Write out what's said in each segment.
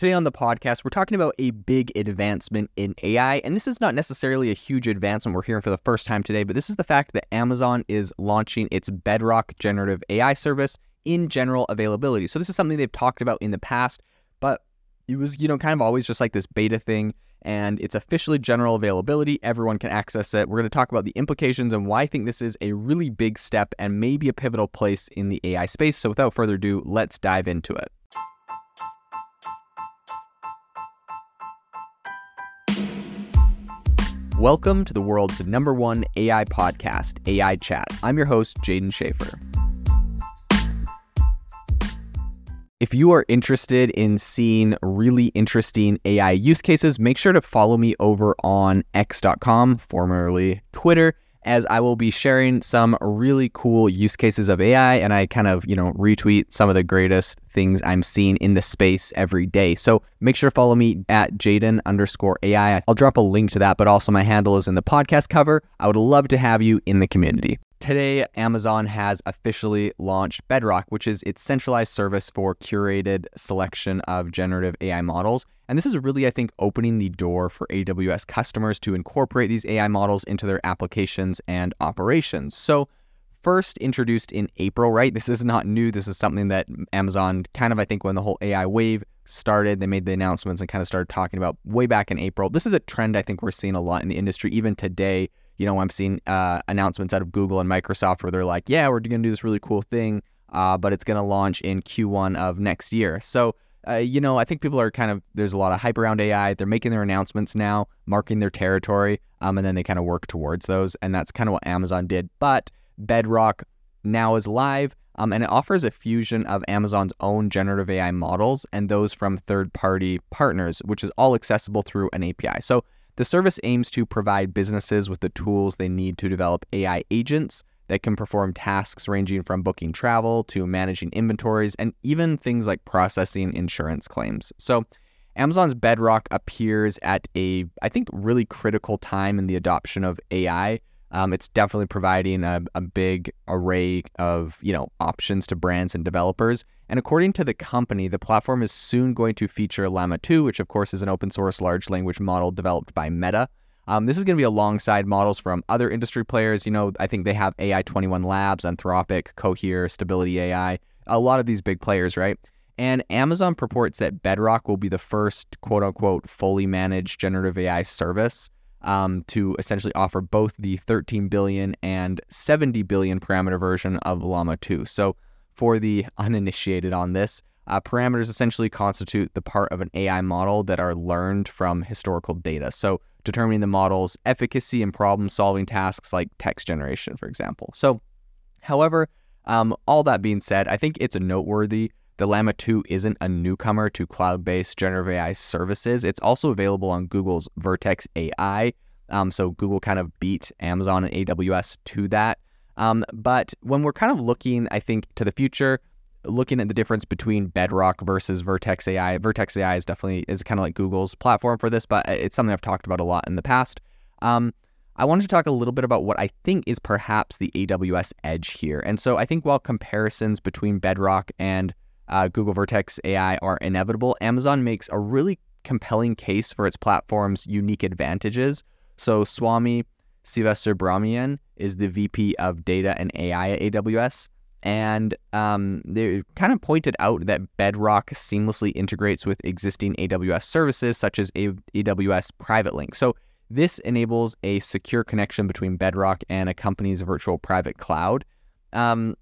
Today on the podcast, we're talking about a big advancement in AI. And this is not necessarily a huge advancement we're hearing for the first time today, but this is the fact that Amazon is launching its Bedrock generative AI service in general availability. So this is something they've talked about in the past, but it was, you know, kind of always just like this beta thing. And it's officially general availability. Everyone can access it. We're going to talk about the implications and why I think this is a really big step and maybe a pivotal place in the AI space. So without further ado, let's dive into it. Welcome to the world's number one AI podcast, AI Chat. I'm your host, Jaeden Schafer. If you are interested in seeing really interesting AI use cases, make sure to follow me over on x.com, formerly Twitter as I will be sharing some really cool use cases of AI and I kind of, you know, retweet some of the greatest things I'm seeing in the space every day. So make sure to follow me at Jaeden underscore AI. I'll drop a link to that, but also my handle is in the podcast cover. I would love to have you in the community. Today, Amazon has officially launched Bedrock, which is its centralized service for curated selection of generative AI models. And this is really, I think, opening the door for AWS customers to incorporate these AI models into their applications and operations. So, first introduced in April, right? This is not new. This is something that Amazon kind of, I think, when the whole AI wave started, they made the announcements and kind of started talking about way back in April. This is a trend I think we're seeing a lot in the industry, even today you know, I'm seeing uh, announcements out of Google and Microsoft where they're like, yeah, we're going to do this really cool thing, uh, but it's going to launch in Q1 of next year. So, uh, you know, I think people are kind of, there's a lot of hype around AI. They're making their announcements now, marking their territory, um, and then they kind of work towards those. And that's kind of what Amazon did. But Bedrock now is live. Um, and it offers a fusion of Amazon's own generative AI models and those from third party partners, which is all accessible through an API. So the service aims to provide businesses with the tools they need to develop AI agents that can perform tasks ranging from booking travel to managing inventories and even things like processing insurance claims. So, Amazon's Bedrock appears at a, I think, really critical time in the adoption of AI um, it's definitely providing a, a big array of you know options to brands and developers. And according to the company, the platform is soon going to feature Llama 2, which of course is an open source large language model developed by Meta. Um, this is going to be alongside models from other industry players. You know, I think they have AI 21 Labs, Anthropic, Cohere, Stability AI, a lot of these big players, right? And Amazon purports that Bedrock will be the first quote unquote fully managed generative AI service um, to essentially offer both the 13 billion and 70 billion parameter version of Llama 2. So, for the uninitiated on this, uh, parameters essentially constitute the part of an AI model that are learned from historical data. So, determining the model's efficacy in problem solving tasks like text generation, for example. So, however, um, all that being said, I think it's a noteworthy the Llama 2 isn't a newcomer to cloud based generative AI services. It's also available on Google's Vertex AI. Um, so Google kind of beat Amazon and AWS to that. Um, but when we're kind of looking, I think, to the future, looking at the difference between Bedrock versus Vertex AI, Vertex AI is definitely is kind of like Google's platform for this, but it's something I've talked about a lot in the past. Um, I wanted to talk a little bit about what I think is perhaps the AWS edge here. And so I think while comparisons between Bedrock and uh, Google Vertex AI are inevitable, Amazon makes a really compelling case for its platform's unique advantages. So Swami Sivasubramanian is the VP of Data and AI at AWS. And um, they kind of pointed out that Bedrock seamlessly integrates with existing AWS services such as AWS Private Link. So this enables a secure connection between Bedrock and a company's virtual private cloud. Um,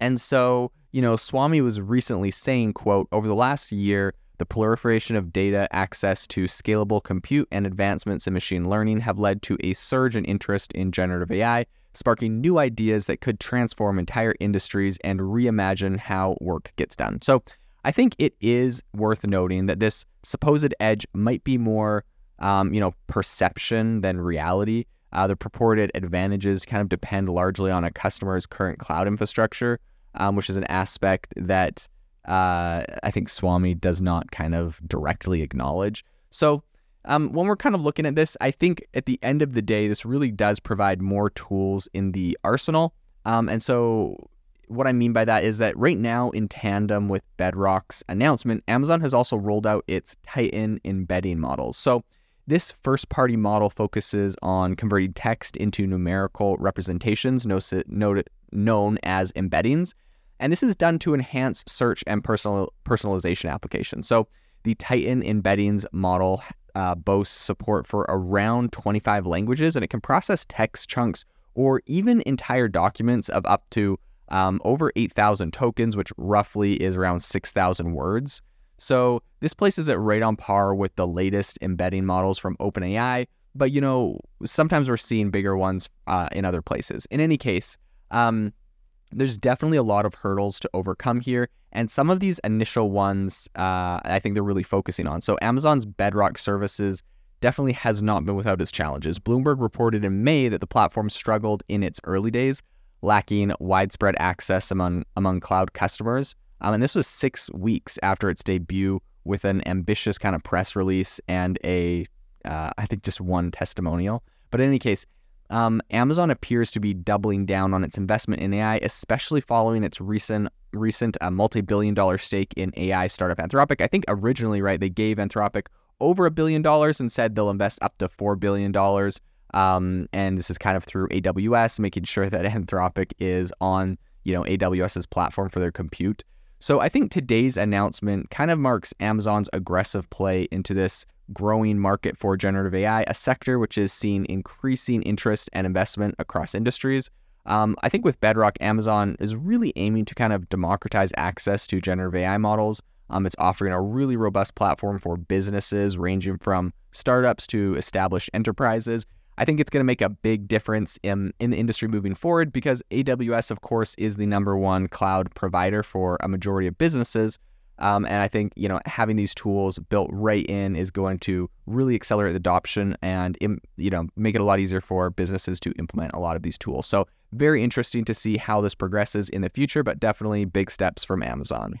and so you know, Swami was recently saying, quote, over the last year, the proliferation of data access to scalable compute and advancements in machine learning have led to a surge in interest in generative AI, sparking new ideas that could transform entire industries and reimagine how work gets done. So I think it is worth noting that this supposed edge might be more, um, you know, perception than reality. Uh, the purported advantages kind of depend largely on a customer's current cloud infrastructure um, which is an aspect that uh, I think Swami does not kind of directly acknowledge. So um, when we're kind of looking at this, I think at the end of the day, this really does provide more tools in the arsenal. Um, and so what I mean by that is that right now, in tandem with Bedrock's announcement, Amazon has also rolled out its Titan embedding models. So, this first party model focuses on converting text into numerical representations known as embeddings. And this is done to enhance search and personal personalization applications. So, the Titan embeddings model uh, boasts support for around 25 languages and it can process text chunks or even entire documents of up to um, over 8,000 tokens, which roughly is around 6,000 words. So this places it right on par with the latest embedding models from OpenAI. But you know, sometimes we're seeing bigger ones uh, in other places. In any case, um, there's definitely a lot of hurdles to overcome here, and some of these initial ones, uh, I think they're really focusing on. So Amazon's Bedrock services definitely has not been without its challenges. Bloomberg reported in May that the platform struggled in its early days, lacking widespread access among among cloud customers. Um, and this was six weeks after its debut with an ambitious kind of press release and a, uh, I think just one testimonial. But in any case, um, Amazon appears to be doubling down on its investment in AI, especially following its recent recent uh, multi-billion dollar stake in AI startup Anthropic. I think originally, right, they gave Anthropic over a billion dollars and said they'll invest up to four billion dollars. Um, and this is kind of through AWS, making sure that Anthropic is on you know AWS's platform for their compute. So I think today's announcement kind of marks Amazon's aggressive play into this growing market for generative AI, a sector which is seeing increasing interest and investment across industries. Um, I think with Bedrock, Amazon is really aiming to kind of democratize access to generative AI models. Um, it's offering a really robust platform for businesses ranging from startups to established enterprises. I think it's going to make a big difference in, in the industry moving forward because AWS, of course, is the number one cloud provider for a majority of businesses. Um, and I think you know having these tools built right in is going to really accelerate adoption and you know make it a lot easier for businesses to implement a lot of these tools. So very interesting to see how this progresses in the future, but definitely big steps from Amazon.